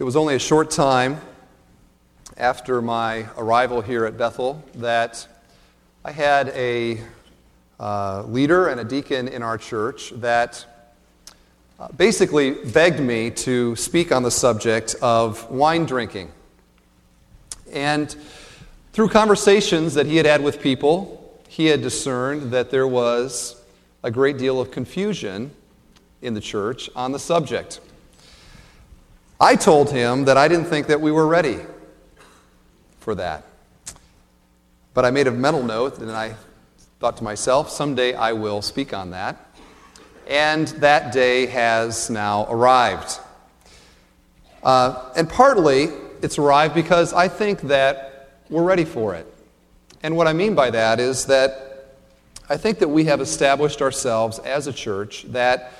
It was only a short time after my arrival here at Bethel that I had a uh, leader and a deacon in our church that uh, basically begged me to speak on the subject of wine drinking. And through conversations that he had had with people, he had discerned that there was a great deal of confusion in the church on the subject. I told him that I didn't think that we were ready for that. But I made a mental note and I thought to myself, someday I will speak on that. And that day has now arrived. Uh, and partly it's arrived because I think that we're ready for it. And what I mean by that is that I think that we have established ourselves as a church that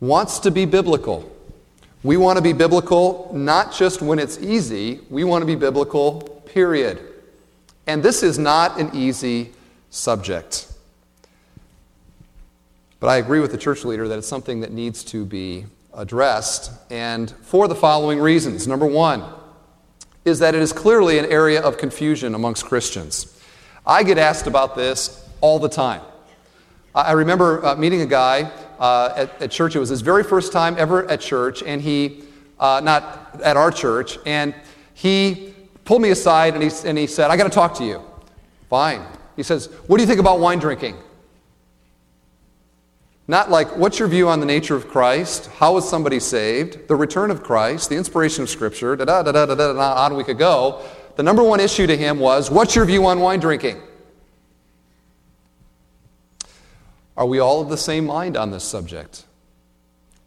wants to be biblical we want to be biblical not just when it's easy, we want to be biblical, period. And this is not an easy subject. But I agree with the church leader that it's something that needs to be addressed, and for the following reasons. Number one is that it is clearly an area of confusion amongst Christians. I get asked about this all the time. I remember uh, meeting a guy uh, at, at, church. It was his very first time ever at church, and he, uh, not at our church, and he pulled me aside and he, and he said, I got to talk to you. Fine. He says, What do you think about wine drinking? Not like, what's your view on the nature of Christ? How is somebody saved? The return of Christ, the inspiration of Scripture, da da da da da da, on we could go. The number one issue to him was, What's your view on wine drinking? Are we all of the same mind on this subject?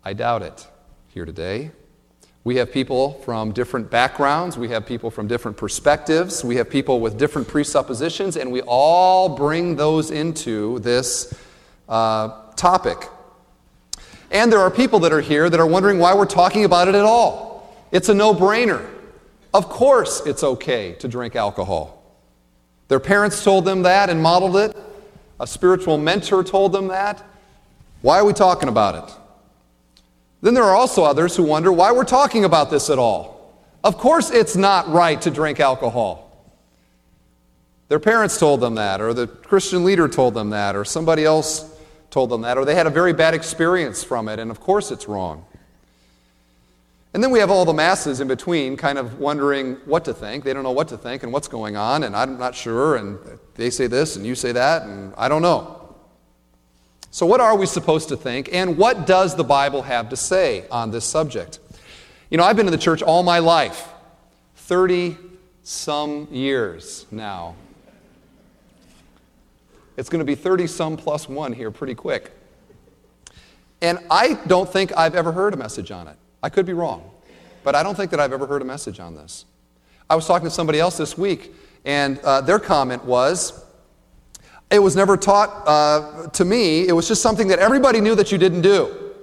I doubt it here today. We have people from different backgrounds, we have people from different perspectives, we have people with different presuppositions, and we all bring those into this uh, topic. And there are people that are here that are wondering why we're talking about it at all. It's a no brainer. Of course, it's okay to drink alcohol. Their parents told them that and modeled it. A spiritual mentor told them that. Why are we talking about it? Then there are also others who wonder why we're talking about this at all. Of course, it's not right to drink alcohol. Their parents told them that, or the Christian leader told them that, or somebody else told them that, or they had a very bad experience from it, and of course it's wrong. And then we have all the masses in between kind of wondering what to think. They don't know what to think and what's going on, and I'm not sure, and they say this and you say that, and I don't know. So, what are we supposed to think, and what does the Bible have to say on this subject? You know, I've been in the church all my life 30 some years now. It's going to be 30 some plus one here pretty quick. And I don't think I've ever heard a message on it. I could be wrong, but I don't think that I've ever heard a message on this. I was talking to somebody else this week, and uh, their comment was, it was never taught uh, to me. It was just something that everybody knew that you didn't do.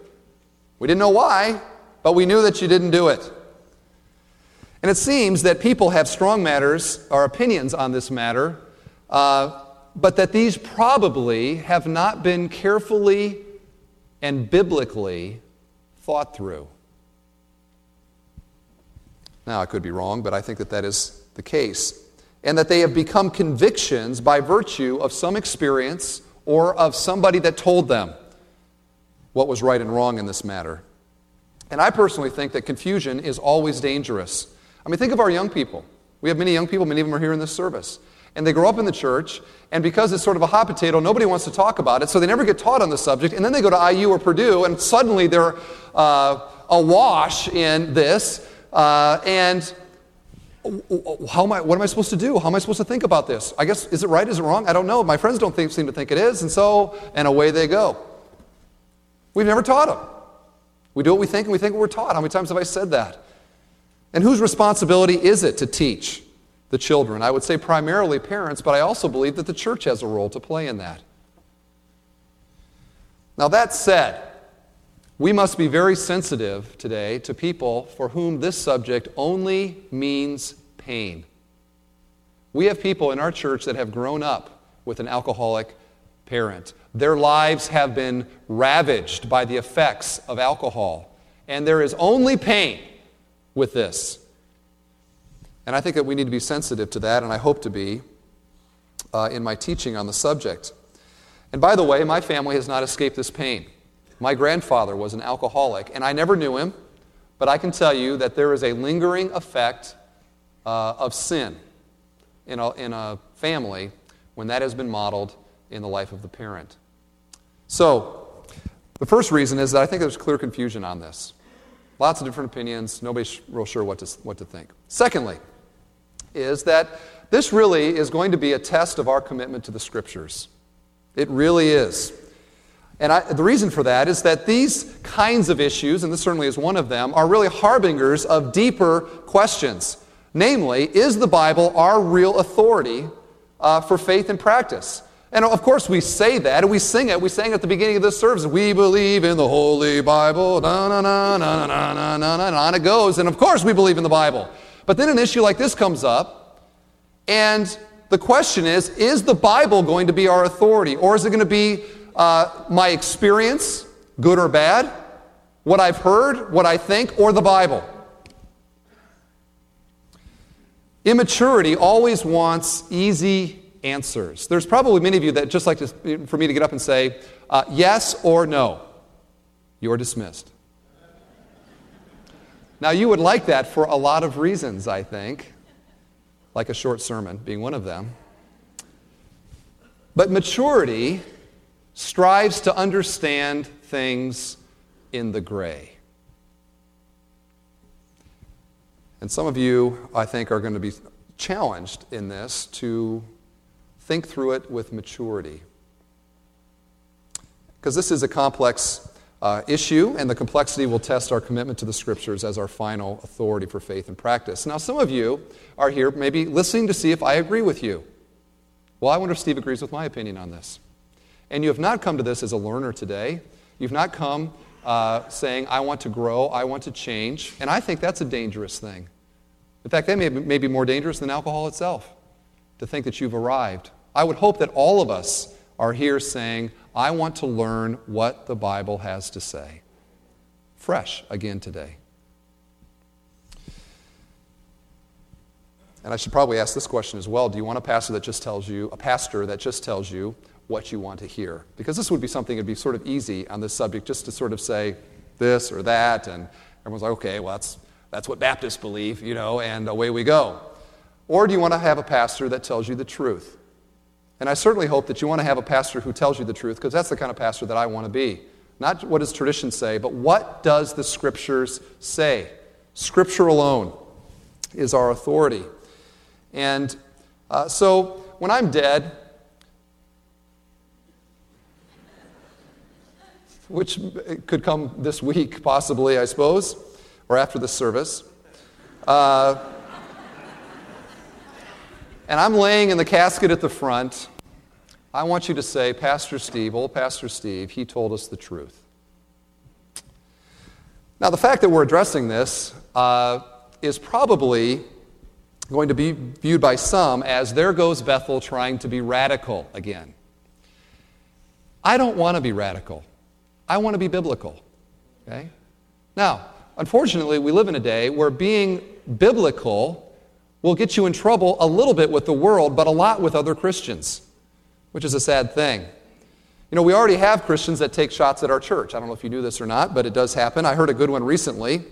We didn't know why, but we knew that you didn't do it. And it seems that people have strong matters or opinions on this matter, uh, but that these probably have not been carefully and biblically thought through. Now, I could be wrong, but I think that that is the case. And that they have become convictions by virtue of some experience or of somebody that told them what was right and wrong in this matter. And I personally think that confusion is always dangerous. I mean, think of our young people. We have many young people, many of them are here in this service. And they grow up in the church, and because it's sort of a hot potato, nobody wants to talk about it, so they never get taught on the subject. And then they go to IU or Purdue, and suddenly they're uh, awash in this, uh, and how am I, what am I supposed to do? How am I supposed to think about this? I guess, is it right? Is it wrong? I don't know. My friends don't think, seem to think it is, and so, and away they go. We've never taught them. We do what we think, and we think what we're taught. How many times have I said that? And whose responsibility is it to teach the children? I would say primarily parents, but I also believe that the church has a role to play in that. Now, that said, we must be very sensitive today to people for whom this subject only means pain. We have people in our church that have grown up with an alcoholic parent. Their lives have been ravaged by the effects of alcohol, and there is only pain with this. And I think that we need to be sensitive to that, and I hope to be uh, in my teaching on the subject. And by the way, my family has not escaped this pain. My grandfather was an alcoholic, and I never knew him, but I can tell you that there is a lingering effect uh, of sin in a, in a family when that has been modeled in the life of the parent. So, the first reason is that I think there's clear confusion on this. Lots of different opinions, nobody's real sure what to, what to think. Secondly, is that this really is going to be a test of our commitment to the Scriptures. It really is. And I, the reason for that is that these kinds of issues, and this certainly is one of them, are really harbingers of deeper questions. Namely, is the Bible our real authority uh, for faith and practice? And of course, we say that and we sing it. We sang it at the beginning of this service. We believe in the Holy Bible. Na, na, na, na, na, na, na, na, and on it goes. And of course, we believe in the Bible. But then an issue like this comes up, and the question is is the Bible going to be our authority? Or is it going to be uh, my experience, good or bad, what I've heard, what I think, or the Bible? Immaturity always wants easy answers. There's probably many of you that just like to, for me to get up and say, uh, yes or no. You're dismissed. Now, you would like that for a lot of reasons, I think, like a short sermon being one of them. But maturity strives to understand things in the gray. And some of you, I think, are going to be challenged in this to Think through it with maturity. Because this is a complex uh, issue, and the complexity will test our commitment to the Scriptures as our final authority for faith and practice. Now, some of you are here maybe listening to see if I agree with you. Well, I wonder if Steve agrees with my opinion on this. And you have not come to this as a learner today. You've not come uh, saying, I want to grow, I want to change. And I think that's a dangerous thing. In fact, that may, may be more dangerous than alcohol itself, to think that you've arrived. I would hope that all of us are here saying, I want to learn what the Bible has to say. Fresh again today. And I should probably ask this question as well. Do you want a pastor that just tells you, a pastor that just tells you what you want to hear? Because this would be something that would be sort of easy on this subject, just to sort of say this or that, and everyone's like, okay, well, that's, that's what Baptists believe, you know, and away we go. Or do you want to have a pastor that tells you the truth? And I certainly hope that you want to have a pastor who tells you the truth, because that's the kind of pastor that I want to be. Not what does tradition say, but what does the scriptures say? Scripture alone is our authority. And uh, so when I'm dead, which could come this week, possibly, I suppose, or after the service. Uh, and I'm laying in the casket at the front, I want you to say, Pastor Steve, old Pastor Steve, he told us the truth. Now, the fact that we're addressing this uh, is probably going to be viewed by some as there goes Bethel trying to be radical again. I don't want to be radical. I want to be biblical. Okay? Now, unfortunately, we live in a day where being biblical will get you in trouble a little bit with the world, but a lot with other Christians, which is a sad thing. You know, we already have Christians that take shots at our church. I don't know if you knew this or not, but it does happen. I heard a good one recently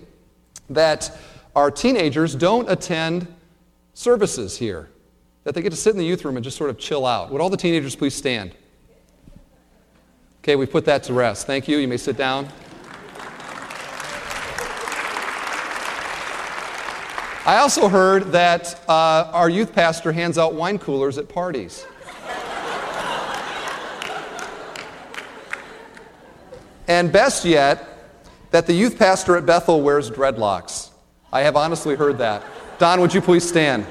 that our teenagers don't attend services here, that they get to sit in the youth room and just sort of chill out. Would all the teenagers please stand? Okay, we put that to rest. Thank you. You may sit down. I also heard that uh, our youth pastor hands out wine coolers at parties. and best yet, that the youth pastor at Bethel wears dreadlocks. I have honestly heard that. Don, would you please stand?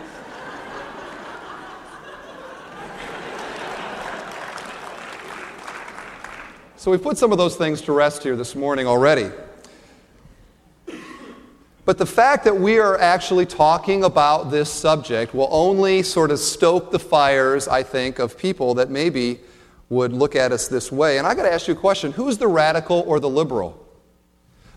So we put some of those things to rest here this morning already. But the fact that we are actually talking about this subject will only sort of stoke the fires, I think, of people that maybe would look at us this way. And I got to ask you a question who's the radical or the liberal?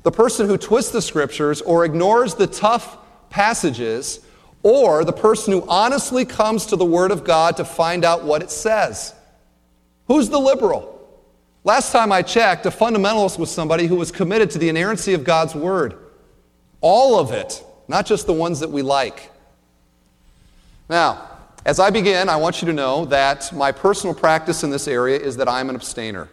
the person who twists the scriptures or ignores the tough passages, or the person who honestly comes to the Word of God to find out what it says. Who's the liberal? Last time I checked, a fundamentalist was somebody who was committed to the inerrancy of God's Word. All of it, not just the ones that we like. Now, as I begin, I want you to know that my personal practice in this area is that I'm an abstainer.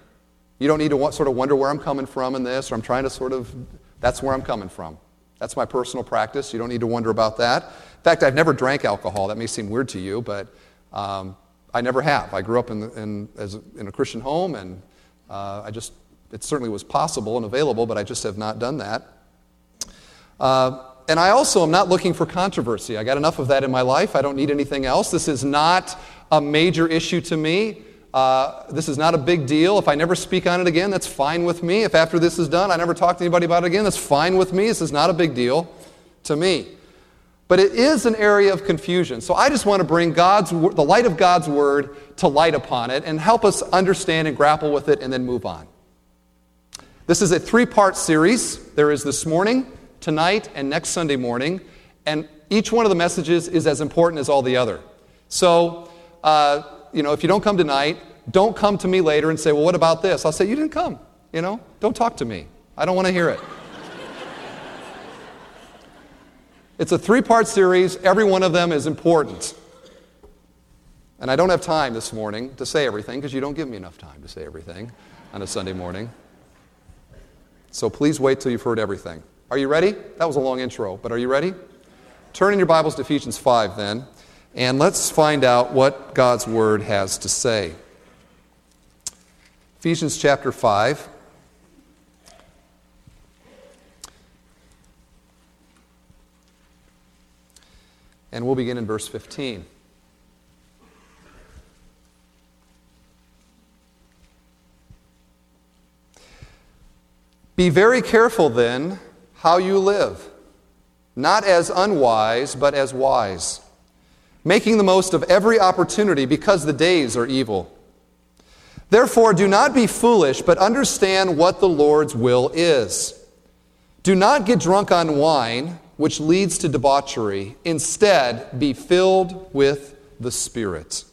You don't need to sort of wonder where I'm coming from in this, or I'm trying to sort of, that's where I'm coming from. That's my personal practice. You don't need to wonder about that. In fact, I've never drank alcohol. That may seem weird to you, but um, I never have. I grew up in, in, as in a Christian home, and uh, I just, it certainly was possible and available, but I just have not done that. Uh, and I also am not looking for controversy. I got enough of that in my life. I don't need anything else. This is not a major issue to me. Uh, this is not a big deal. If I never speak on it again, that's fine with me. If after this is done, I never talk to anybody about it again, that's fine with me. This is not a big deal to me. But it is an area of confusion. So I just want to bring God's, the light of God's word to light upon it and help us understand and grapple with it and then move on. This is a three part series. There is this morning, tonight, and next Sunday morning. And each one of the messages is as important as all the other. So, uh, you know, if you don't come tonight, don't come to me later and say, well, what about this? I'll say, you didn't come. You know, don't talk to me. I don't want to hear it. It's a three part series, every one of them is important. And I don't have time this morning to say everything because you don't give me enough time to say everything on a Sunday morning. So please wait till you've heard everything. Are you ready? That was a long intro, but are you ready? Turn in your Bibles to Ephesians 5 then. And let's find out what God's Word has to say. Ephesians chapter 5. And we'll begin in verse 15. Be very careful then how you live, not as unwise, but as wise making the most of every opportunity because the days are evil. Therefore, do not be foolish, but understand what the Lord's will is. Do not get drunk on wine, which leads to debauchery. Instead, be filled with the Spirit.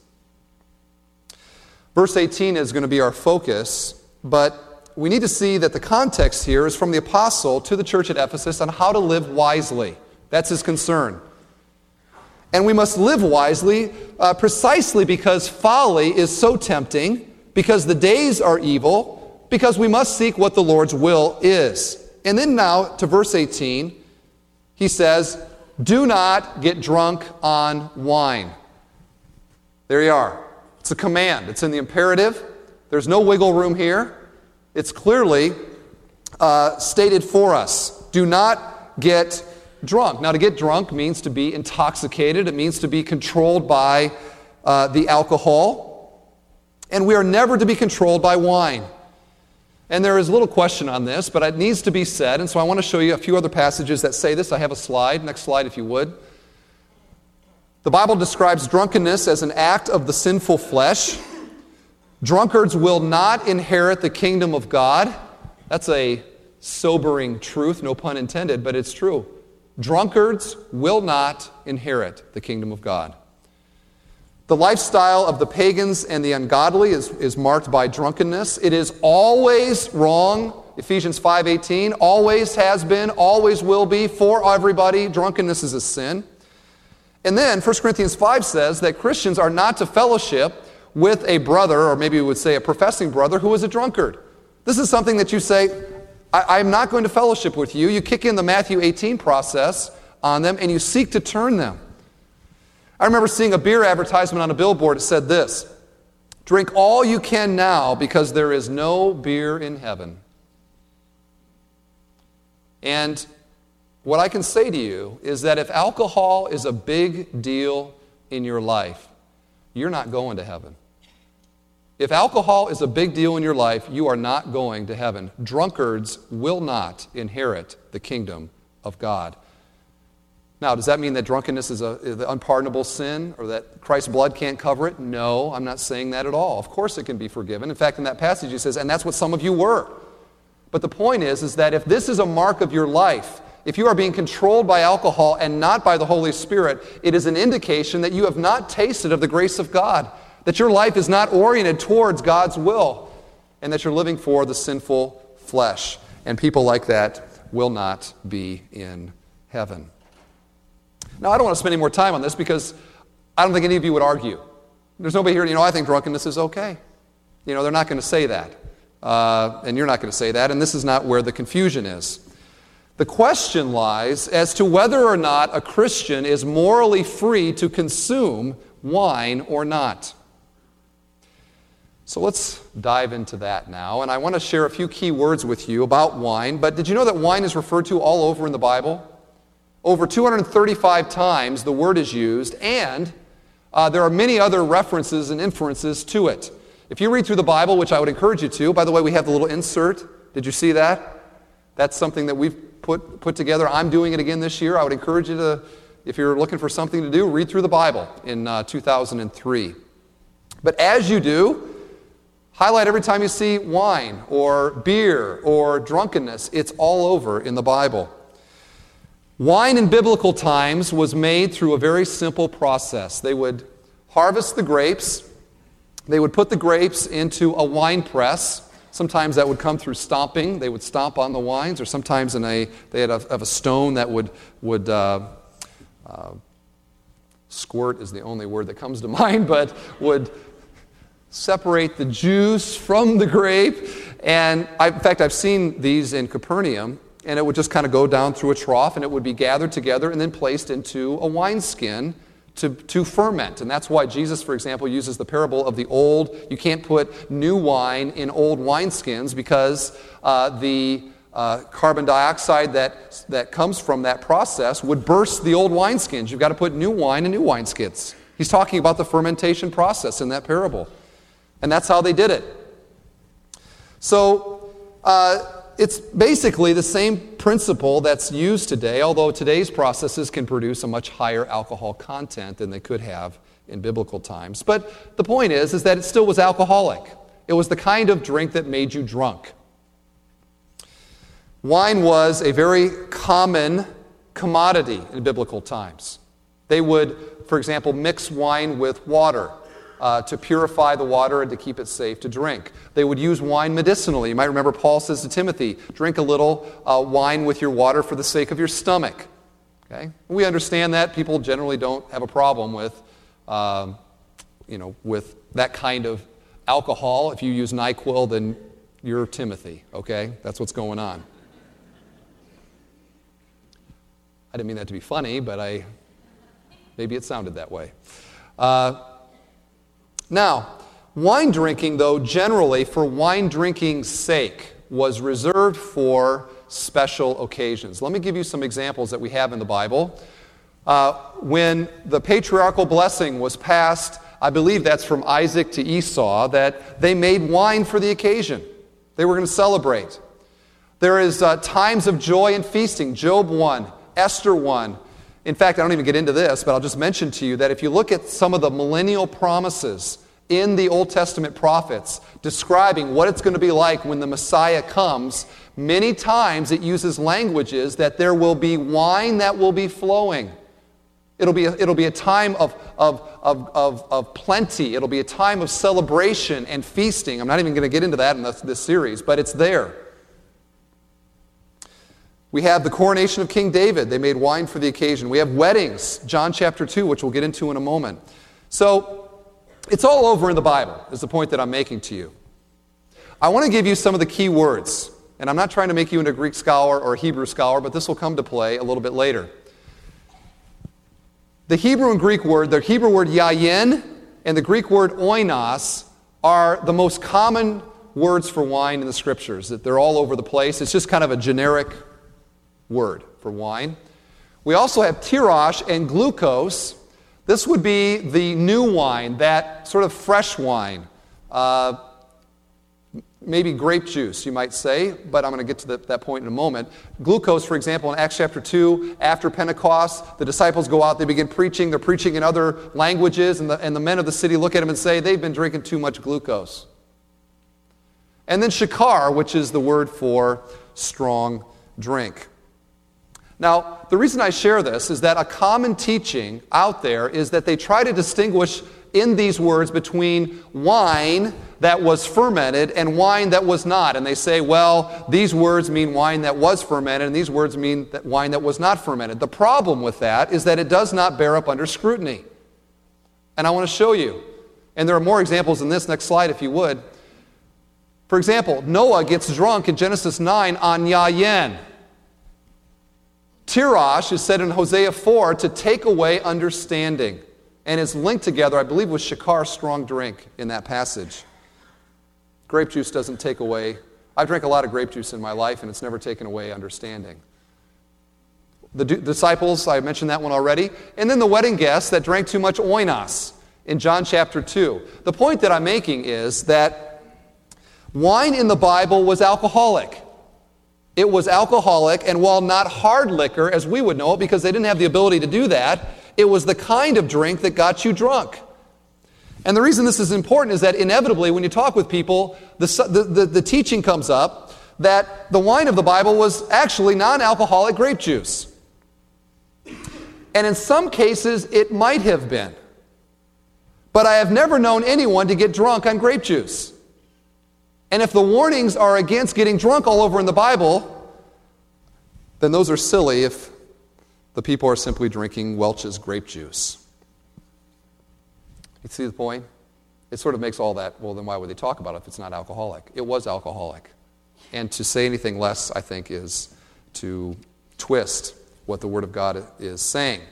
Verse 18 is going to be our focus, but we need to see that the context here is from the apostle to the church at Ephesus on how to live wisely. That's his concern. And we must live wisely uh, precisely because folly is so tempting, because the days are evil, because we must seek what the Lord's will is. And then now to verse 18, he says, Do not get drunk on wine. There you are. It's a command, it's in the imperative. There's no wiggle room here. It's clearly uh, stated for us. Do not get drunk. Now, to get drunk means to be intoxicated, it means to be controlled by uh, the alcohol. And we are never to be controlled by wine. And there is little question on this, but it needs to be said. And so I want to show you a few other passages that say this. I have a slide. Next slide, if you would. The Bible describes drunkenness as an act of the sinful flesh. Drunkards will not inherit the kingdom of God. That's a sobering truth, no pun intended, but it's true. Drunkards will not inherit the kingdom of God. The lifestyle of the pagans and the ungodly is, is marked by drunkenness. It is always wrong. Ephesians 5:18 always has been, always will be for everybody. Drunkenness is a sin. And then 1 Corinthians 5 says that Christians are not to fellowship with a brother, or maybe we would say a professing brother, who is a drunkard. This is something that you say, I, am not going to fellowship with you. You kick in the Matthew 18 process on them and you seek to turn them. I remember seeing a beer advertisement on a billboard. It said this Drink all you can now because there is no beer in heaven. And what I can say to you is that if alcohol is a big deal in your life, you're not going to heaven. If alcohol is a big deal in your life, you are not going to heaven. Drunkards will not inherit the kingdom of God. Now, does that mean that drunkenness is an unpardonable sin or that Christ's blood can't cover it? No, I'm not saying that at all. Of course it can be forgiven. In fact, in that passage he says, and that's what some of you were. But the point is, is that if this is a mark of your life, if you are being controlled by alcohol and not by the Holy Spirit, it is an indication that you have not tasted of the grace of God, that your life is not oriented towards God's will, and that you're living for the sinful flesh. And people like that will not be in heaven. Now, I don't want to spend any more time on this because I don't think any of you would argue. There's nobody here, you know, I think drunkenness is okay. You know, they're not going to say that. Uh, and you're not going to say that, and this is not where the confusion is. The question lies as to whether or not a Christian is morally free to consume wine or not. So let's dive into that now. And I want to share a few key words with you about wine. But did you know that wine is referred to all over in the Bible? Over 235 times the word is used, and uh, there are many other references and inferences to it. If you read through the Bible, which I would encourage you to, by the way, we have the little insert. Did you see that? That's something that we've put, put together. I'm doing it again this year. I would encourage you to, if you're looking for something to do, read through the Bible in uh, 2003. But as you do, Highlight every time you see wine or beer or drunkenness. It's all over in the Bible. Wine in biblical times was made through a very simple process. They would harvest the grapes, they would put the grapes into a wine press. Sometimes that would come through stomping. They would stomp on the wines, or sometimes in a, they had a, a stone that would, would uh, uh, squirt is the only word that comes to mind, but would separate the juice from the grape. And I, in fact, I've seen these in Capernaum, and it would just kind of go down through a trough, and it would be gathered together and then placed into a wineskin to, to ferment. And that's why Jesus, for example, uses the parable of the old. You can't put new wine in old wineskins because uh, the uh, carbon dioxide that, that comes from that process would burst the old wineskins. You've got to put new wine in new wineskins. He's talking about the fermentation process in that parable. And that's how they did it. So uh, it's basically the same principle that's used today, although today's processes can produce a much higher alcohol content than they could have in biblical times. But the point is, is that it still was alcoholic. It was the kind of drink that made you drunk. Wine was a very common commodity in biblical times. They would, for example, mix wine with water uh, to purify the water and to keep it safe to drink. They would use wine medicinally. You might remember Paul says to Timothy, drink a little uh, wine with your water for the sake of your stomach. Okay? We understand that. People generally don't have a problem with, um, you know, with that kind of alcohol. If you use NyQuil, then you're Timothy, okay? That's what's going on. I didn't mean that to be funny, but I maybe it sounded that way. Uh, now, wine drinking, though, generally for wine drinking's sake, was reserved for special occasions. Let me give you some examples that we have in the Bible. Uh, when the patriarchal blessing was passed, I believe that's from Isaac to Esau, that they made wine for the occasion. They were going to celebrate. There is uh, times of joy and feasting. Job 1, Esther 1, in fact, I don't even get into this, but I'll just mention to you that if you look at some of the millennial promises in the Old Testament prophets describing what it's going to be like when the Messiah comes, many times it uses languages that there will be wine that will be flowing. It'll be a, it'll be a time of, of, of, of, of plenty. It'll be a time of celebration and feasting. I'm not even going to get into that in this, this series, but it's there. We have the coronation of King David. They made wine for the occasion. We have weddings, John chapter 2, which we'll get into in a moment. So it's all over in the Bible, is the point that I'm making to you. I want to give you some of the key words. And I'm not trying to make you into a Greek scholar or a Hebrew scholar, but this will come to play a little bit later. The Hebrew and Greek word, the Hebrew word yayin and the Greek word oinos, are the most common words for wine in the scriptures. That they're all over the place. It's just kind of a generic word for wine. We also have tirosh and gleukos. This would be the new wine, that sort of fresh wine. Uh, maybe grape juice, you might say, but I'm going to get to the, that point in a moment. Gleukos, for example, in Acts chapter 2, after Pentecost, the disciples go out, they begin preaching, they're preaching in other languages, and the, and the men of the city look at them and say, They've been drinking too much gleukos. And then shakar, which is the word for strong drink. Now, the reason I share this is that a common teaching out there is that they try to distinguish in these words between wine that was fermented and wine that was not. And they say, well, these words mean wine that was fermented, and these words mean that wine that was not fermented. The problem with that is that it does not bear up under scrutiny. And I want to show you. And there are more examples in this. Next slide, if you would. For example, Noah gets drunk in Genesis 9 on Yayin. Tirosh is said in Hosea 4 to take away understanding and is linked together, I believe, with shakar, strong drink, in that passage. Grape juice doesn't take away. I've drank a lot of grape juice in my life, and it's never taken away understanding. The d- disciples, I mentioned that one already. And then the wedding guests that drank too much oinos in John chapter 2. The point that I'm making is that wine in the Bible was alcoholic. It was alcoholic, and while not hard liquor as we would know it, because they didn't have the ability to do that, it was the kind of drink that got you drunk. And the reason this is important is that inevitably, when you talk with people, the, the, the, the teaching comes up that the wine of the Bible was actually non alcoholic grape juice. And in some cases, it might have been. But I have never known anyone to get drunk on grape juice. And if the warnings are against getting drunk all over in the Bible, then those are silly if the people are simply drinking Welch's grape juice. You see the point? It sort of makes all that, well, then why would they talk about it if it's not alcoholic? It was alcoholic. And to say anything less, I think, is to twist what the Word of God is saying.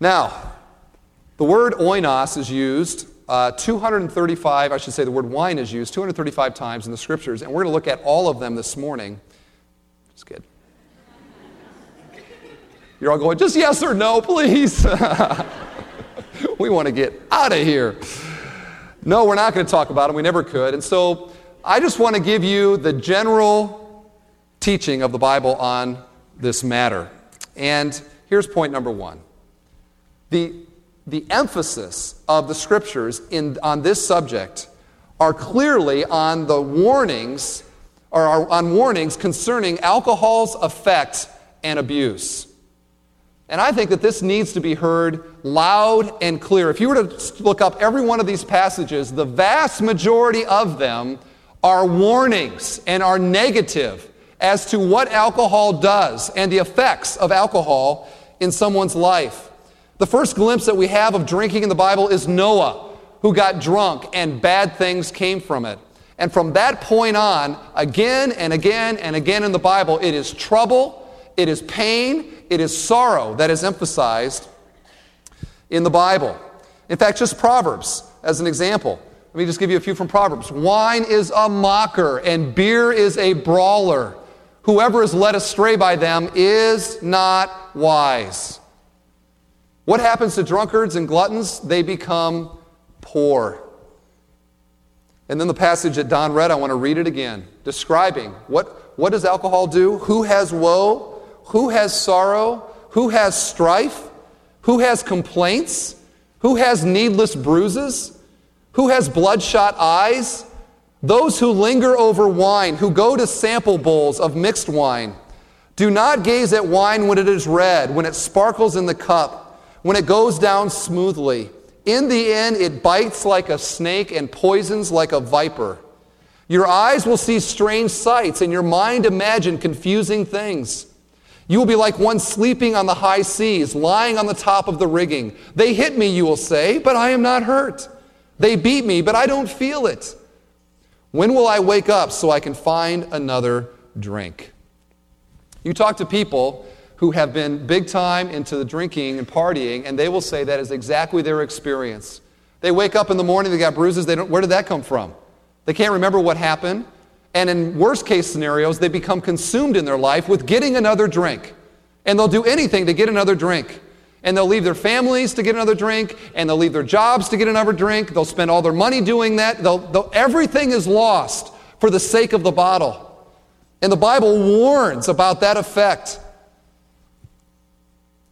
Now, the word oinos is used uh, 235, I should say the word wine is used 235 times in the scriptures, and we're going to look at all of them this morning. Just kidding. You're all going, just yes or no, please. we want to get out of here. No, we're not going to talk about them. We never could. And so I just want to give you the general teaching of the Bible on this matter. And here's point number one the, the emphasis of the scriptures in, on this subject are clearly on the warnings or on warnings concerning alcohol's effect and abuse. And I think that this needs to be heard loud and clear. If you were to look up every one of these passages, the vast majority of them are warnings and are negative as to what alcohol does and the effects of alcohol in someone's life. The first glimpse that we have of drinking in the Bible is Noah, who got drunk and bad things came from it. And from that point on, again and again and again in the Bible, it is trouble, it is pain, it is sorrow that is emphasized in the Bible. In fact, just Proverbs as an example. Let me just give you a few from Proverbs. Wine is a mocker, and beer is a brawler. Whoever is led astray by them is not wise. What happens to drunkards and gluttons? They become poor. And then the passage that Don read, I want to read it again, describing what, what does alcohol do? Who has woe? Who has sorrow? Who has strife? Who has complaints? Who has needless bruises? Who has bloodshot eyes? Those who linger over wine, who go to sample bowls of mixed wine. Do not gaze at wine when it is red, when it sparkles in the cup, when it goes down smoothly. In the end, it bites like a snake and poisons like a viper. Your eyes will see strange sights, and your mind imagine confusing things. You will be like one sleeping on the high seas, lying on the top of the rigging. They hit me, you will say, but I am not hurt. They beat me, but I don't feel it. When will I wake up so I can find another drink? You talk to people who have been big time into the drinking and partying, and they will say that is exactly their experience. They wake up in the morning, they got bruises, they don't, where did that come from? They can't remember what happened. And in worst case scenarios, they become consumed in their life with getting another drink. And they'll do anything to get another drink. And they'll leave their families to get another drink, and they'll leave their jobs to get another drink. They'll spend all their money doing that. They'll, they'll, everything is lost for the sake of the bottle. And the Bible warns about that effect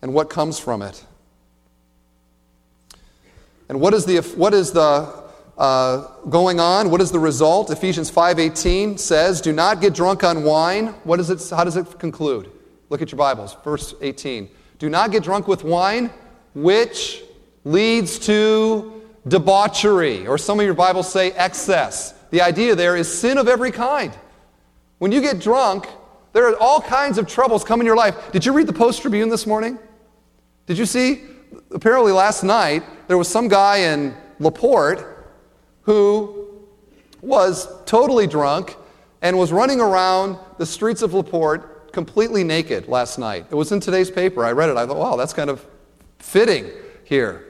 and what comes from it. And what is the, what is the uh, going on. What is the result? Ephesians 5:18 says, "Do not get drunk on wine." What is it? How does it conclude? Look at your Bibles, verse 18. Do not get drunk with wine, which leads to debauchery, or some of your Bibles say excess. The idea there is sin of every kind. When you get drunk, there are all kinds of troubles come in your life. Did you read the Post Tribune this morning? Did you see? Apparently, last night, there was some guy in LaPorte who was totally drunk and was running around the streets of LaPorte completely naked last night. It was in today's paper. I read it. I thought, wow, that's kind of fitting here.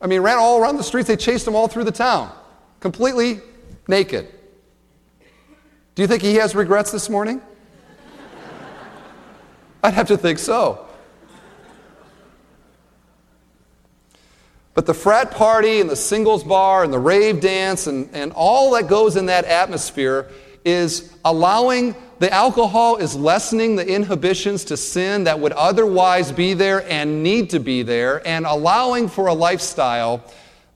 I mean, ran all around the streets. They chased him all through the town, completely naked. Do you think he has regrets this morning? I'd have to think so. But the frat party and the singles bar and the rave dance and, and all that goes in that atmosphere is allowing the alcohol is lessening the inhibitions to sin that would otherwise be there and need to be there, and allowing for a lifestyle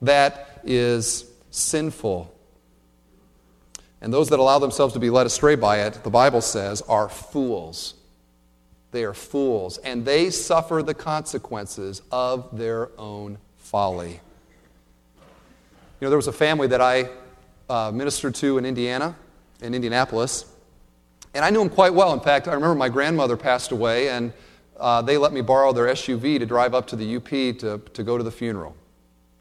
that is sinful. And those that allow themselves to be led astray by it, the Bible says, are fools. They are fools, and they suffer the consequences of their own folly. You know, there was a family that I uh, ministered to in Indiana, in Indianapolis, and I knew them quite well. In fact, I remember my grandmother passed away, and uh, they let me borrow their SUV to drive up to the UP to, to go to the funeral.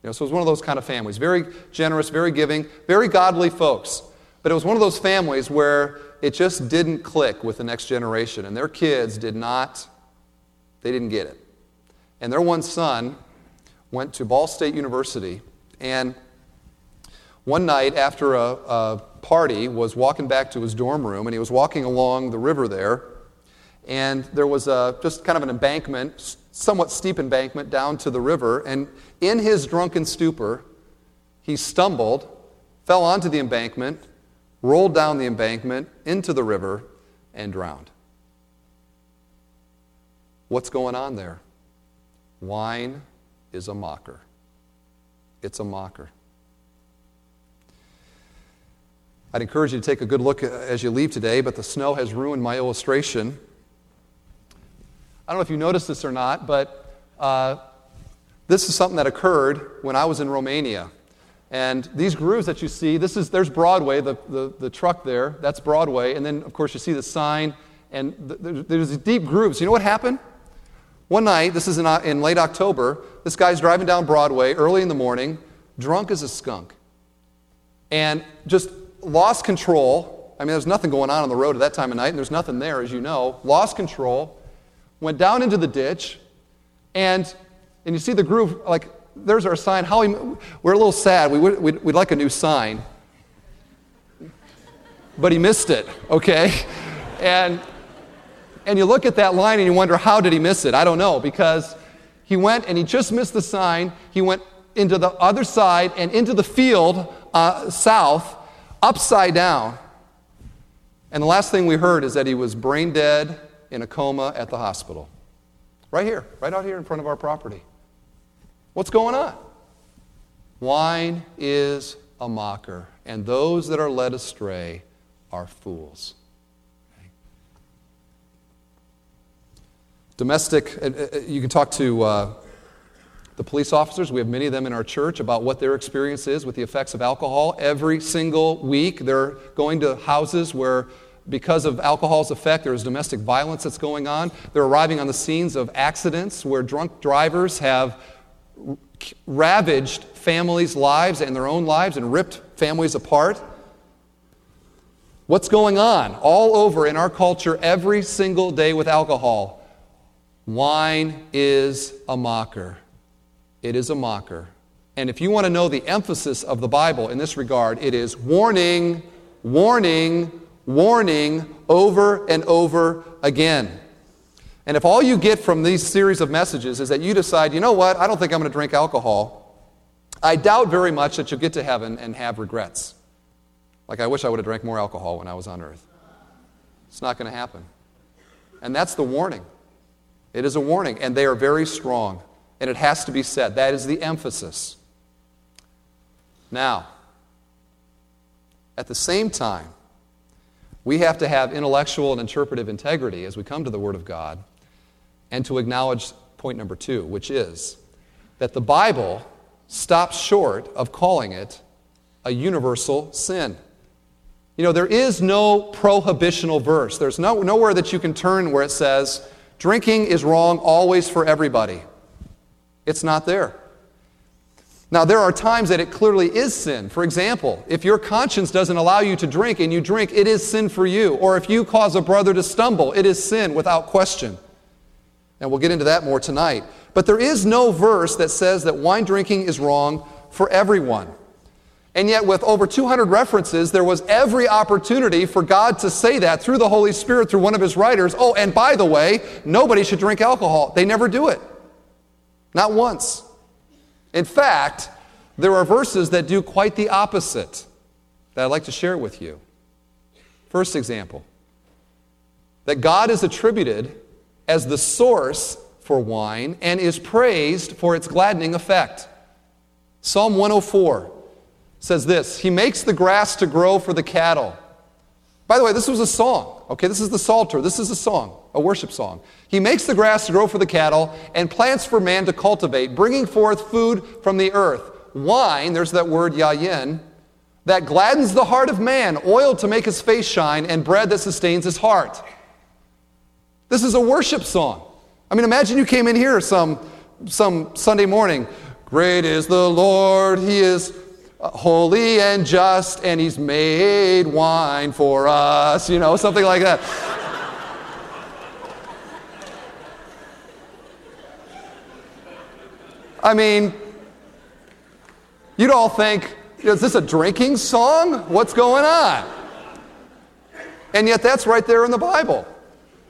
You know, so it was one of those kind of families. Very generous, very giving, very godly folks. But it was one of those families where it just didn't click with the next generation, and their kids did not, they didn't get it. And their one son went to Ball State University, and one night after a, a party was walking back to his dorm room, and he was walking along the river there, and there was a, just kind of an embankment, somewhat steep embankment down to the river, and in his drunken stupor, he stumbled, fell onto the embankment, rolled down the embankment into the river, and drowned. What's going on there? Wine is a mocker. It's a mocker. I'd encourage you to take a good look as you leave today, but the snow has ruined my illustration. I don't know if you noticed this or not, but uh, this is something that occurred when I was in Romania. And these grooves that you see, this is, there's Broadway, the, the, the truck there, that's Broadway. And then, of course, you see the sign, and the, there's these deep grooves. You know what happened? One night, this is in, uh, in late October, this guy's driving down Broadway early in the morning, drunk as a skunk, and just lost control. I mean, there's nothing going on on the road at that time of night, and there's nothing there, as you know. Lost control, went down into the ditch, and, and you see the groove, like, there's our sign. How we, we're a little sad. We we'd, we'd like a new sign. But he missed it, okay? And, and you look at that line and you wonder, how did he miss it? I don't know, because he went and he just missed the sign. He went into the other side and into the field uh, south, upside down. And the last thing we heard is that he was brain dead in a coma at the hospital. Right here, right out here in front of our property. What's going on? Wine is a mocker, and those that are led astray are fools. Domestic, uh, uh, you can talk to uh, the police officers. We have many of them in our church about what their experience is with the effects of alcohol. Every single week, they're going to houses where, because of alcohol's effect, there's domestic violence that's going on. They're arriving on the scenes of accidents where drunk drivers have ravaged families' lives and their own lives and ripped families apart. What's going on all over in our culture every single day with alcohol? Wine is a mocker. It is a mocker. And if you want to know the emphasis of the Bible in this regard, it is warning, warning, warning over and over again. And if all you get from these series of messages is that you decide, you know what, I don't think I'm going to drink alcohol, I doubt very much that you'll get to heaven and have regrets. Like, I wish I would have drank more alcohol when I was on earth. It's not going to happen. And that's the warning. It is a warning, and they are very strong. And it has to be said. That is the emphasis. Now, at the same time, we have to have intellectual and interpretive integrity as we come to the Word of God and to acknowledge point number two, which is that the Bible stops short of calling it a universal sin. You know, there is no prohibitional verse. There's no, nowhere that you can turn where it says, drinking is wrong always for everybody. It's not there. Now, there are times that it clearly is sin. For example, if your conscience doesn't allow you to drink and you drink, it is sin for you. Or if you cause a brother to stumble, it is sin without question. And we'll get into that more tonight. But there is no verse that says that wine drinking is wrong for everyone. And yet, with over 200 references, there was every opportunity for God to say that through the Holy Spirit, through one of his writers. Oh, and by the way, nobody should drink alcohol. They never do it. Not once. In fact, there are verses that do quite the opposite that I'd like to share with you. First example that God is attributed as the source for wine and is praised for its gladdening effect. Psalm 104 says this He makes the grass to grow for the cattle. By the way, this was a song. Okay, this is the Psalter. This is a song, a worship song. He makes the grass to grow for the cattle and plants for man to cultivate, bringing forth food from the earth. Wine, there's that word yayin, that gladdens the heart of man, oil to make his face shine, and bread that sustains his heart. This is a worship song. I mean, imagine you came in here some, some Sunday morning. Great is the Lord, He is holy and just, and He's made wine for us, you know, something like that. I mean, you'd all think, is this a drinking song? What's going on? And yet, that's right there in the Bible.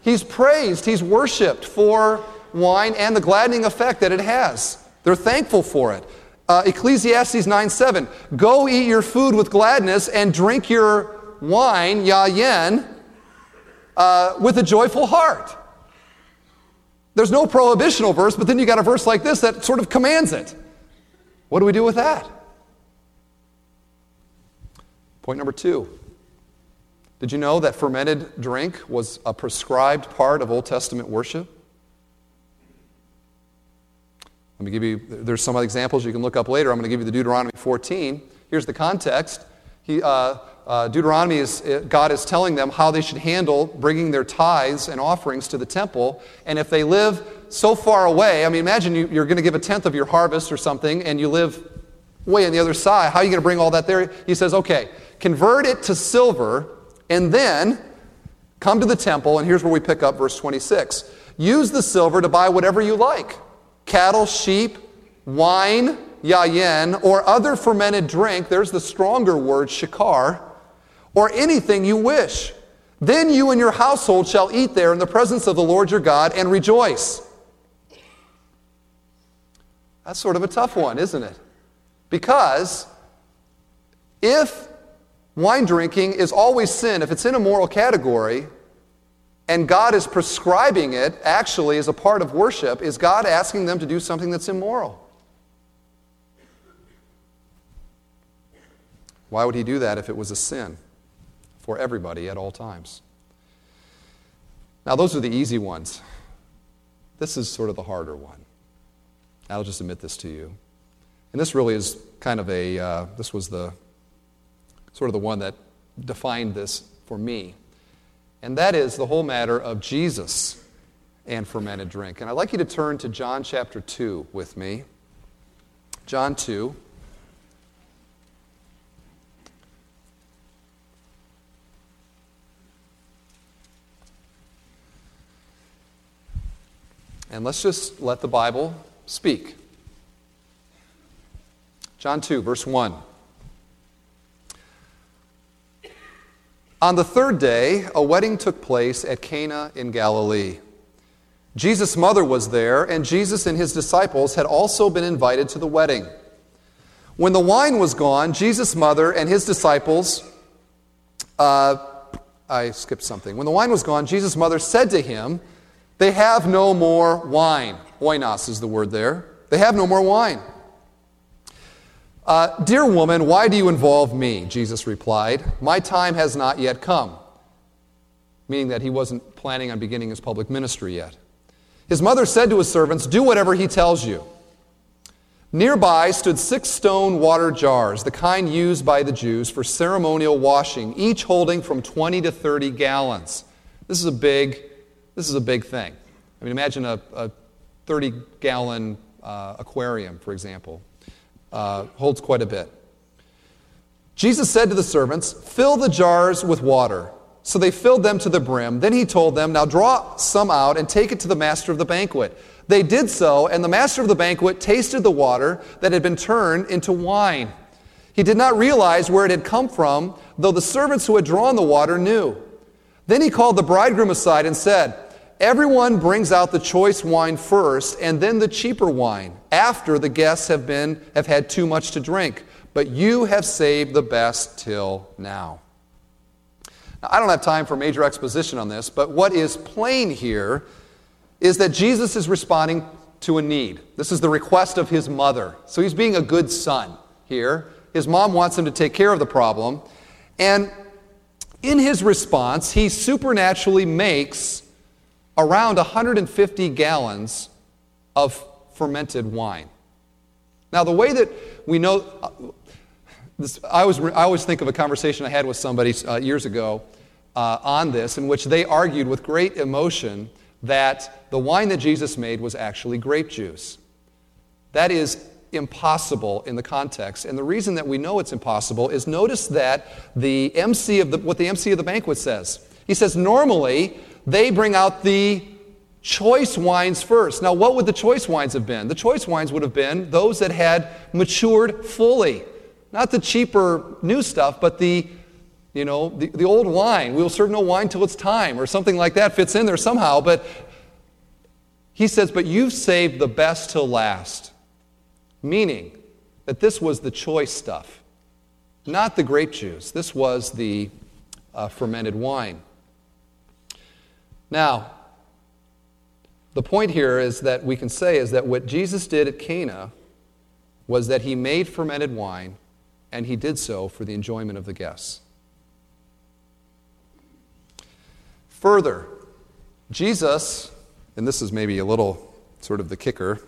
He's praised, he's worshiped for wine and the gladdening effect that it has. They're thankful for it. Uh, Ecclesiastes 9 7. Go eat your food with gladness and drink your wine, yayin, uh, with a joyful heart. There's no prohibitional verse, but then you got a verse like this that sort of commands it. What do we do with that? Point number two. Did you know that fermented drink was a prescribed part of Old Testament worship? Let me give you, there's some examples you can look up later. I'm going to give you the Deuteronomy 14. Here's the context. He, uh, uh, Deuteronomy is, uh, God is telling them how they should handle bringing their tithes and offerings to the temple. And if they live so far away, I mean, imagine you, you're going to give a tenth of your harvest or something, and you live way on the other side. How are you going to bring all that there? He says, okay, convert it to silver, and then come to the temple. And here's where we pick up verse 26. Use the silver to buy whatever you like cattle, sheep, wine, yayin, or other fermented drink, there's the stronger word, shikar, or anything you wish. Then you and your household shall eat there in the presence of the Lord your God and rejoice. That's sort of a tough one, isn't it? Because if wine drinking is always sin, if it's in a moral category, and God is prescribing it actually as a part of worship, is God asking them to do something that's immoral? Why would He do that if it was a sin for everybody at all times? Now, those are the easy ones. This is sort of the harder one. I'll just admit this to you. And this really is kind of a, uh, this was the sort of the one that defined this for me and that is the whole matter of Jesus and fermented drink. And I'd like you to turn to John chapter 2 with me. John 2. And let's just let the Bible speak. John 2, verse 1. On the third day, a wedding took place at Cana in Galilee. Jesus' mother was there, and Jesus and his disciples had also been invited to the wedding. When the wine was gone, Jesus' mother and his disciples, uh, I skipped something. When the wine was gone, Jesus' mother said to him, They have no more wine. Oinos is the word there. They have no more wine. Uh, Dear woman, why do you involve me? Jesus replied, My time has not yet come. Meaning that he wasn't planning on beginning his public ministry yet. His mother said to his servants, Do whatever he tells you. Nearby stood six stone water jars, the kind used by the Jews for ceremonial washing, each holding from 20 to 30 gallons. This is a big, this is a big thing. I mean, imagine a, a 30 gallon uh, aquarium, for example. Uh, holds quite a bit. Jesus said to the servants, Fill the jars with water. So they filled them to the brim. Then he told them, Now draw some out and take it to the master of the banquet. They did so, and the master of the banquet tasted the water that had been turned into wine. He did not realize where it had come from, though the servants who had drawn the water knew. Then he called the bridegroom aside and said, Everyone brings out the choice wine first, and then the cheaper wine, after the guests have, been, have had too much to drink. But you have saved the best till now. Now, I don't have time for major exposition on this, but what is plain here is that Jesus is responding to a need. This is the request of his mother. So he's being a good son here. His mom wants him to take care of the problem. And in his response, he supernaturally makes around 150 gallons of fermented wine. Now, the way that we know, uh, this, I, always, I always think of a conversation I had with somebody uh, years ago uh, on this, in which they argued with great emotion that the wine that Jesus made was actually grape juice. That is impossible in the context. And the reason that we know it's impossible is notice that the MC of the, what the MC of the banquet says. He says, normally they bring out the choice wines first. Now, what would the choice wines have been? The choice wines would have been those that had matured fully. Not the cheaper new stuff, but the you know, the, the old wine, we will serve no wine till it's time, or something like that fits in there somehow. But he says, But you've saved the best till last. Meaning that this was the choice stuff, not the grape juice. This was the uh, fermented wine. Now, the point here is that we can say is that what Jesus did at Cana was that he made fermented wine, and he did so for the enjoyment of the guests. Further, Jesus, and this is maybe a little sort of the kicker,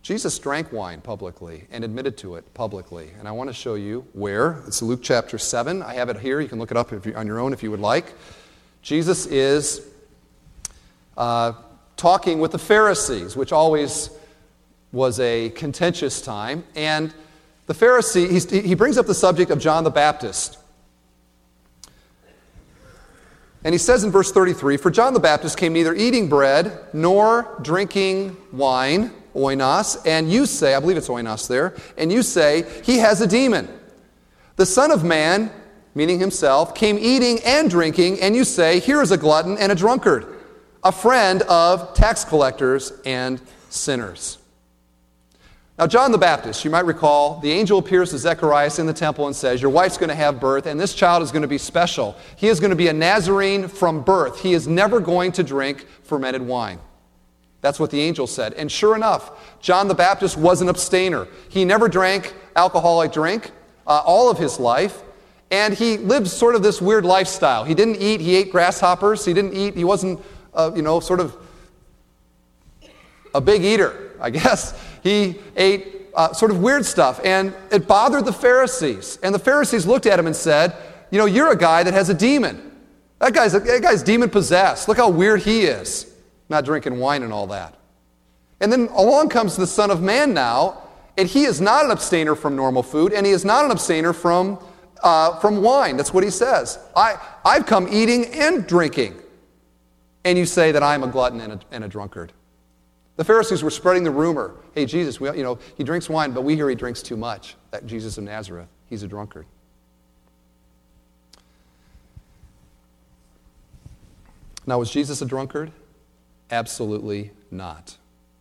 Jesus drank wine publicly and admitted to it publicly. And I want to show you where. It's Luke chapter 7. I have it here. You can look it up you, on your own if you would like. Jesus is uh, talking with the Pharisees, which always was a contentious time. And the Pharisee, he brings up the subject of John the Baptist. And he says in verse 33 For John the Baptist came neither eating bread nor drinking wine, oinos, and you say, I believe it's oinos there, and you say, he has a demon. The Son of Man, meaning himself, came eating and drinking, and you say, Here is a glutton and a drunkard, a friend of tax collectors and sinners. Now, John the Baptist, you might recall, the angel appears to Zechariah in the temple and says, Your wife's going to have birth, and this child is going to be special. He is going to be a Nazarene from birth. He is never going to drink fermented wine. That's what the angel said. And sure enough, John the Baptist was an abstainer. He never drank alcoholic drink uh, all of his life. And he lived sort of this weird lifestyle. He didn't eat, he ate grasshoppers. He didn't eat, he wasn't, uh, you know, sort of a big eater, I guess he ate uh, sort of weird stuff. And it bothered the Pharisees. And the Pharisees looked at him and said, You know, you're a guy that has a demon. That guy's, that guy's demon possessed. Look how weird he is, not drinking wine and all that. And then along comes the Son of Man now, and he is not an abstainer from normal food, and he is not an abstainer from, uh, from wine. That's what he says. I, I've come eating and drinking. And you say that I'm a glutton and a, and a drunkard. The Pharisees were spreading the rumor hey, Jesus, we, you know, he drinks wine, but we hear he drinks too much. That Jesus of Nazareth, he's a drunkard. Now, was Jesus a drunkard? Absolutely not.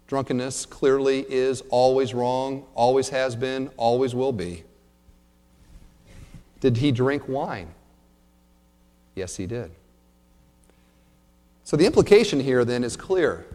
Drunkenness clearly is always wrong, always has been, always will be. Did he drink wine? Yes, he did. So the implication here then is clear.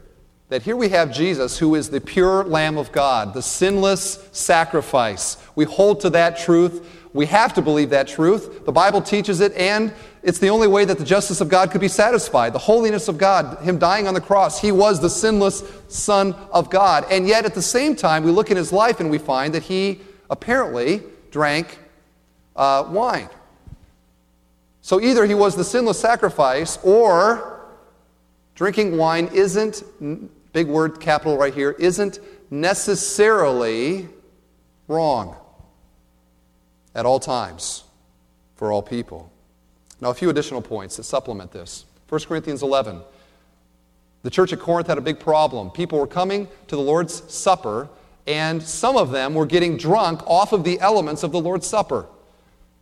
that here we have Jesus, who is the pure Lamb of God, the sinless sacrifice. We hold to that truth. We have to believe that truth. The Bible teaches it, and it's the only way that the justice of God could be satisfied. The holiness of God, Him dying on the cross, He was the sinless Son of God. And yet, at the same time, we look in His life and we find that He apparently drank uh, wine. So either He was the sinless sacrifice, or drinking wine isn't big word capital right here, isn't necessarily wrong at all times for all people. Now, a few additional points that supplement this. 1 Corinthians 11. The church at Corinth had a big problem. People were coming to the Lord's Supper, and some of them were getting drunk off of the elements of the Lord's Supper.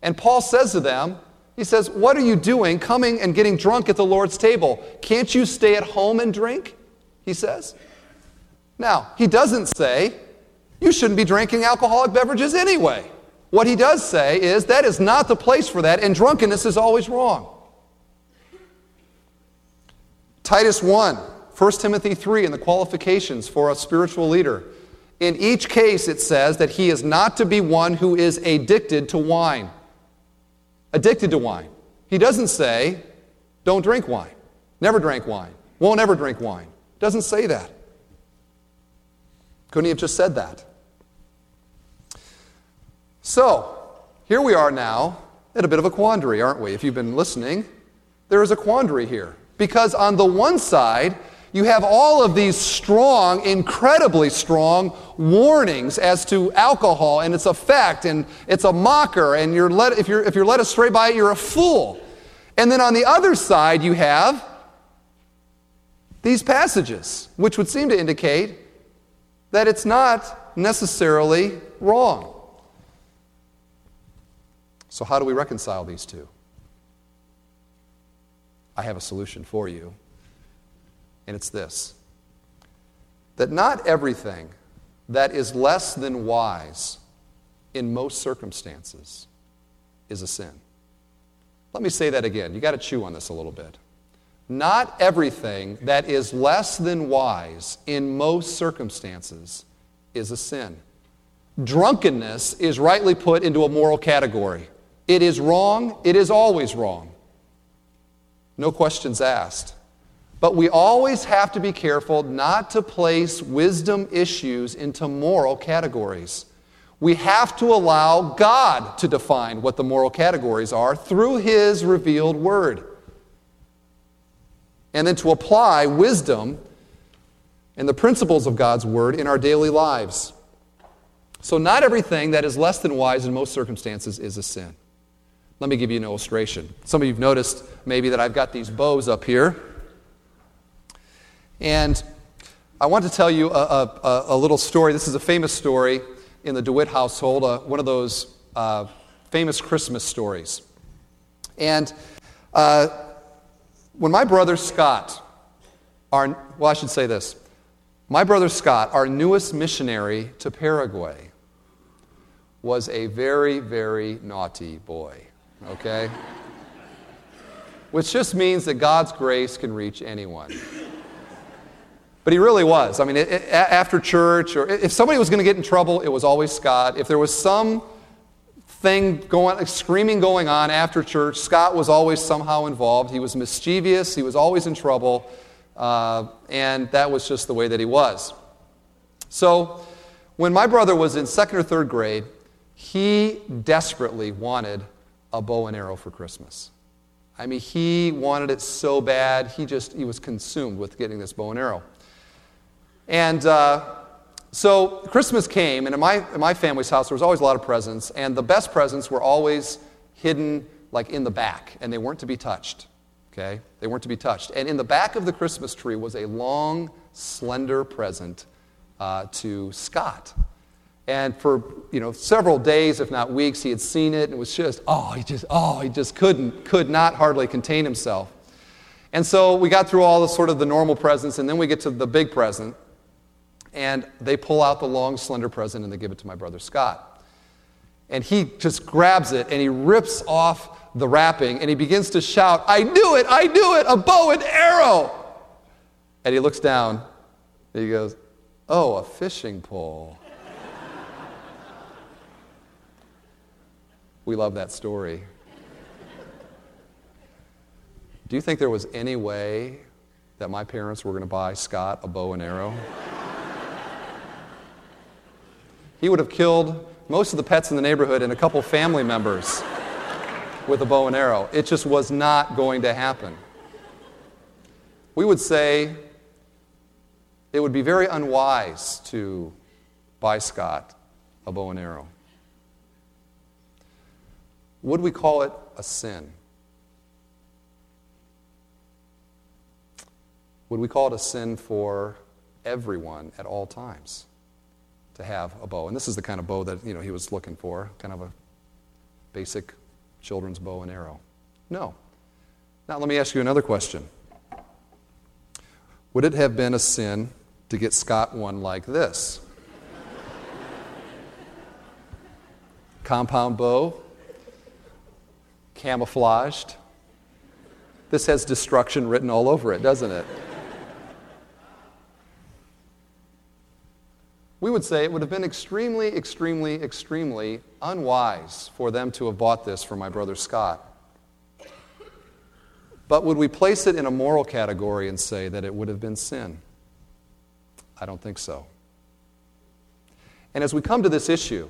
And Paul says to them, he says, What are you doing coming and getting drunk at the Lord's table? Can't you stay at home and drink? he says. Now, he doesn't say you shouldn't be drinking alcoholic beverages anyway. What he does say is that is not the place for that, and drunkenness is always wrong. Titus 1, 1 Timothy 3, and the qualifications for a spiritual leader. In each case, it says that he is not to be one who is addicted to wine. Addicted to wine. He doesn't say, don't drink wine. Never drank wine. Won't ever drink wine. Doesn't say that. Couldn't he have just said that? So, here we are now at a bit of a quandary, aren't we? If you've been listening, there is a quandary here. Because on the one side, you have all of these strong, incredibly strong warnings as to alcohol and its effect, and it's a mocker, and you're led, if, you're, if you're led astray by it, you're a fool. And then on the other side, you have these passages, which would seem to indicate that it's not necessarily wrong. So, how do we reconcile these two? I have a solution for you, and it's this that not everything that is less than wise in most circumstances is a sin. Let me say that again. You got to chew on this a little bit. Not everything that is less than wise in most circumstances is a sin. Drunkenness is rightly put into a moral category. It is wrong, it is always wrong. No questions asked. But we always have to be careful not to place wisdom issues into moral categories. We have to allow God to define what the moral categories are through His revealed Word and then to apply wisdom and the principles of God's Word in our daily lives. So, not everything that is less than wise in most circumstances is a sin. Let me give you an illustration. Some of you have noticed maybe that I've got these bows up here. And I want to tell you a, a, a little story. This is a famous story in the DeWitt household, uh, one of those uh, famous Christmas stories. And uh, when my brother Scott, our, well, I should say this. My brother Scott, our newest missionary to Paraguay, was a very, very naughty boy, okay? Which just means that God's grace can reach anyone. But he really was. I mean, it, it, after church, or if somebody was going to get in trouble, it was always Scott. If there was some thing going, screaming going on after church. Scott was always somehow involved. He was mischievous, he was always in trouble, uh, and that was just the way that he was. So, when my brother was in second or third grade, he desperately wanted a bow and arrow for Christmas. I mean, he wanted it so bad, he just he was consumed with getting this bow and arrow. And uh, so Christmas came, and in my, in my family's house, there was always a lot of presents, and the best presents were always hidden like in the back, and they weren't to be touched. Okay? They weren't to be touched. And in the back of the Christmas tree was a long, slender present uh, to Scott. And for you know several days, if not weeks, he had seen it and it was just oh he just oh he just couldn't could not hardly contain himself. And so we got through all the sort of the normal presents, and then we get to the big present, and they pull out the long, slender present and they give it to my brother Scott. And he just grabs it and he rips off the wrapping and he begins to shout, I knew it, I knew it, a bow and arrow. And he looks down and He goes, Oh, a fishing pole. we love that story. Do you think there was any way that my parents were going to buy Scott a bow and arrow? He would have killed most of the pets in the neighborhood and a couple family members with a bow and arrow. It just was not going to happen. We would say it would be very unwise to buy Scott a bow and arrow. Would we call it a sin? Would we call it a sin for everyone at all times to have a bow? And this is the kind of bow that you know he was looking for, kind of a basic children's bow and arrow. No. Now let me ask you another question. Would it have been a sin to get Scott one like this? Compound bow, camouflaged. This has destruction written all over it, doesn't it? We would say it would have been extremely, extremely, extremely unwise for them to have bought this for my brother Scott. But would we place it in a moral category and say that it would have been sin? I don't think so. And as we come to this issue,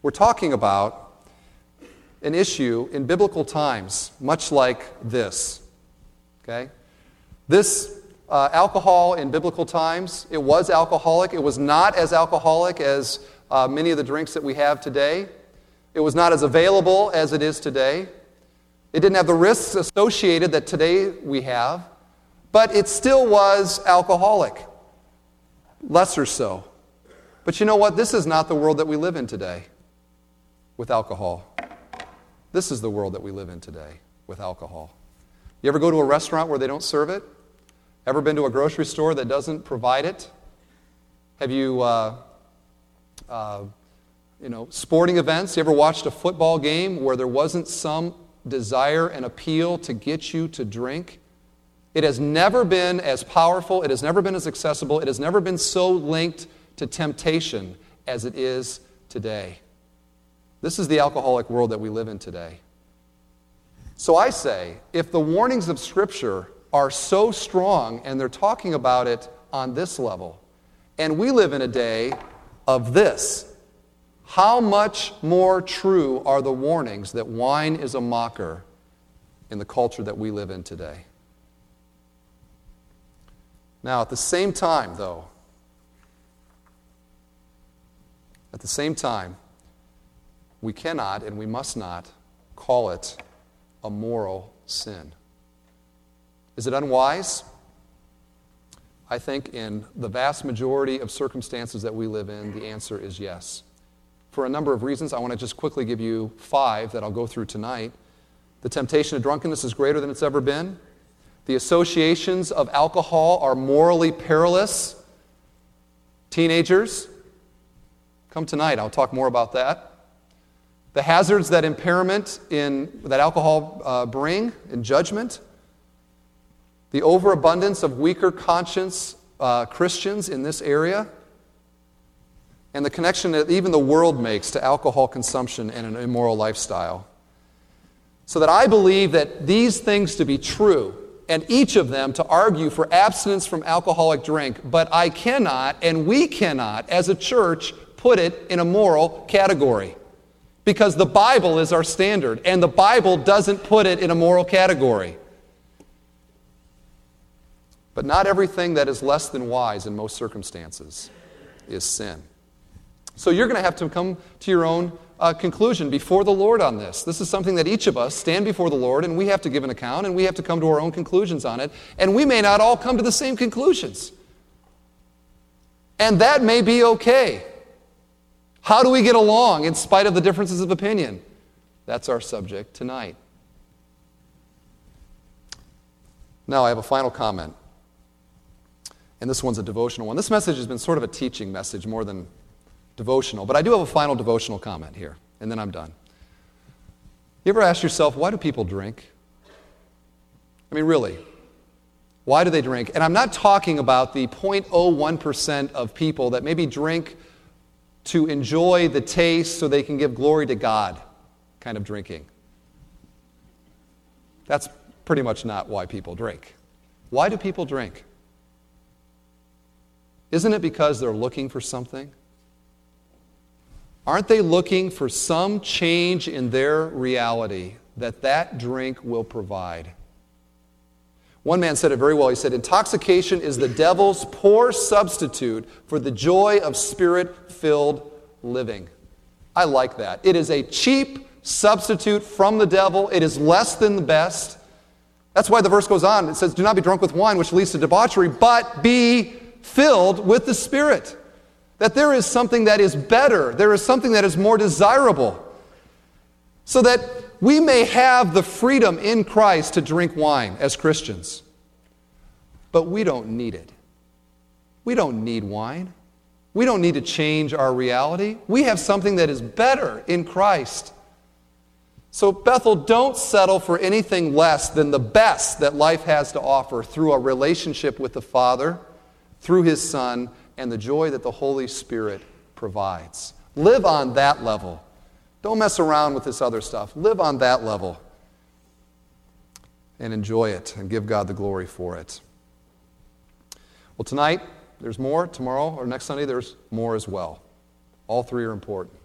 we're talking about an issue in biblical times, much like this. Okay? This uh, alcohol in biblical times, it was alcoholic. It was not as alcoholic as uh, many of the drinks that we have today. It was not as available as it is today. It didn't have the risks associated that today we have, but it still was alcoholic. Lesser so. But you know what? This is not the world that we live in today with alcohol. This is the world that we live in today with alcohol. You ever go to a restaurant where they don't serve it? Ever been to a grocery store that doesn't provide it? Have you, uh, uh, you know, sporting events? You ever watched a football game where there wasn't some desire and appeal to get you to drink? It has never been as powerful, it has never been as accessible, it has never been so linked to temptation as it is today. This is the alcoholic world that we live in today. So I say, if the warnings of Scripture are so strong and they're talking about it on this level. And we live in a day of this. How much more true are the warnings that wine is a mocker in the culture that we live in today? Now, at the same time, though, at the same time, we cannot and we must not call it a moral sin. Is it unwise? I think in the vast majority of circumstances that we live in, the answer is yes. For a number of reasons, I want to just quickly give you five that I'll go through tonight. The temptation of drunkenness is greater than it's ever been. The associations of alcohol are morally perilous. Teenagers, come tonight, I'll talk more about that. The hazards that impairment in that alcohol uh, bring in judgment the overabundance of weaker conscience uh, Christians in this area, and the connection that even the world makes to alcohol consumption and an immoral lifestyle. So that I believe that these things to be true, and each of them to argue for abstinence from alcoholic drink, but I cannot, and we cannot, as a church, put it in a moral category. Because the Bible is our standard, and the Bible doesn't put it in a moral category. But not everything that is less than wise in most circumstances is sin. So you're going to have to come to your own uh, conclusion before the Lord on this. This is something that each of us stand before the Lord and we have to give an account and we have to come to our own conclusions on it. And we may not all come to the same conclusions. And that may be okay. How do we get along in spite of the differences of opinion? That's our subject tonight. Now, I have a final comment and this one's a devotional one. This message has been sort of a teaching message more than devotional, but I do have a final devotional comment here, and then I'm done. You ever ask yourself, why do people drink? I mean, really, Why do they drink? And I'm not talking about the 0.01% of people that maybe drink to enjoy the taste so they can give glory to God kind of drinking. That's pretty much not why people drink. Why do people drink? Isn't it because they're looking for something? Aren't they looking for some change in their reality that that drink will provide? One man said it very well. He said, Intoxication is the devil's poor substitute for the joy of spirit filled living. I like that. It is a cheap substitute from the devil, it is less than the best. That's why the verse goes on. It says, Do not be drunk with wine, which leads to debauchery, but be filled with the Spirit. That there is something that is better, there is something that is more desirable. So that we may have the freedom in Christ to drink wine as Christians. But we don't need it. We don't need wine. We don't need to change our reality. We have something that is better in Christ. So, Bethel, don't settle for anything less than the best that life has to offer through a relationship with the Father, through His Son, and the joy that the Holy Spirit provides. Live on that level. Don't mess around with this other stuff. Live on that level and enjoy it and give God the glory for it. Well, tonight, there's more. Tomorrow or next Sunday, there's more as well. All three are important.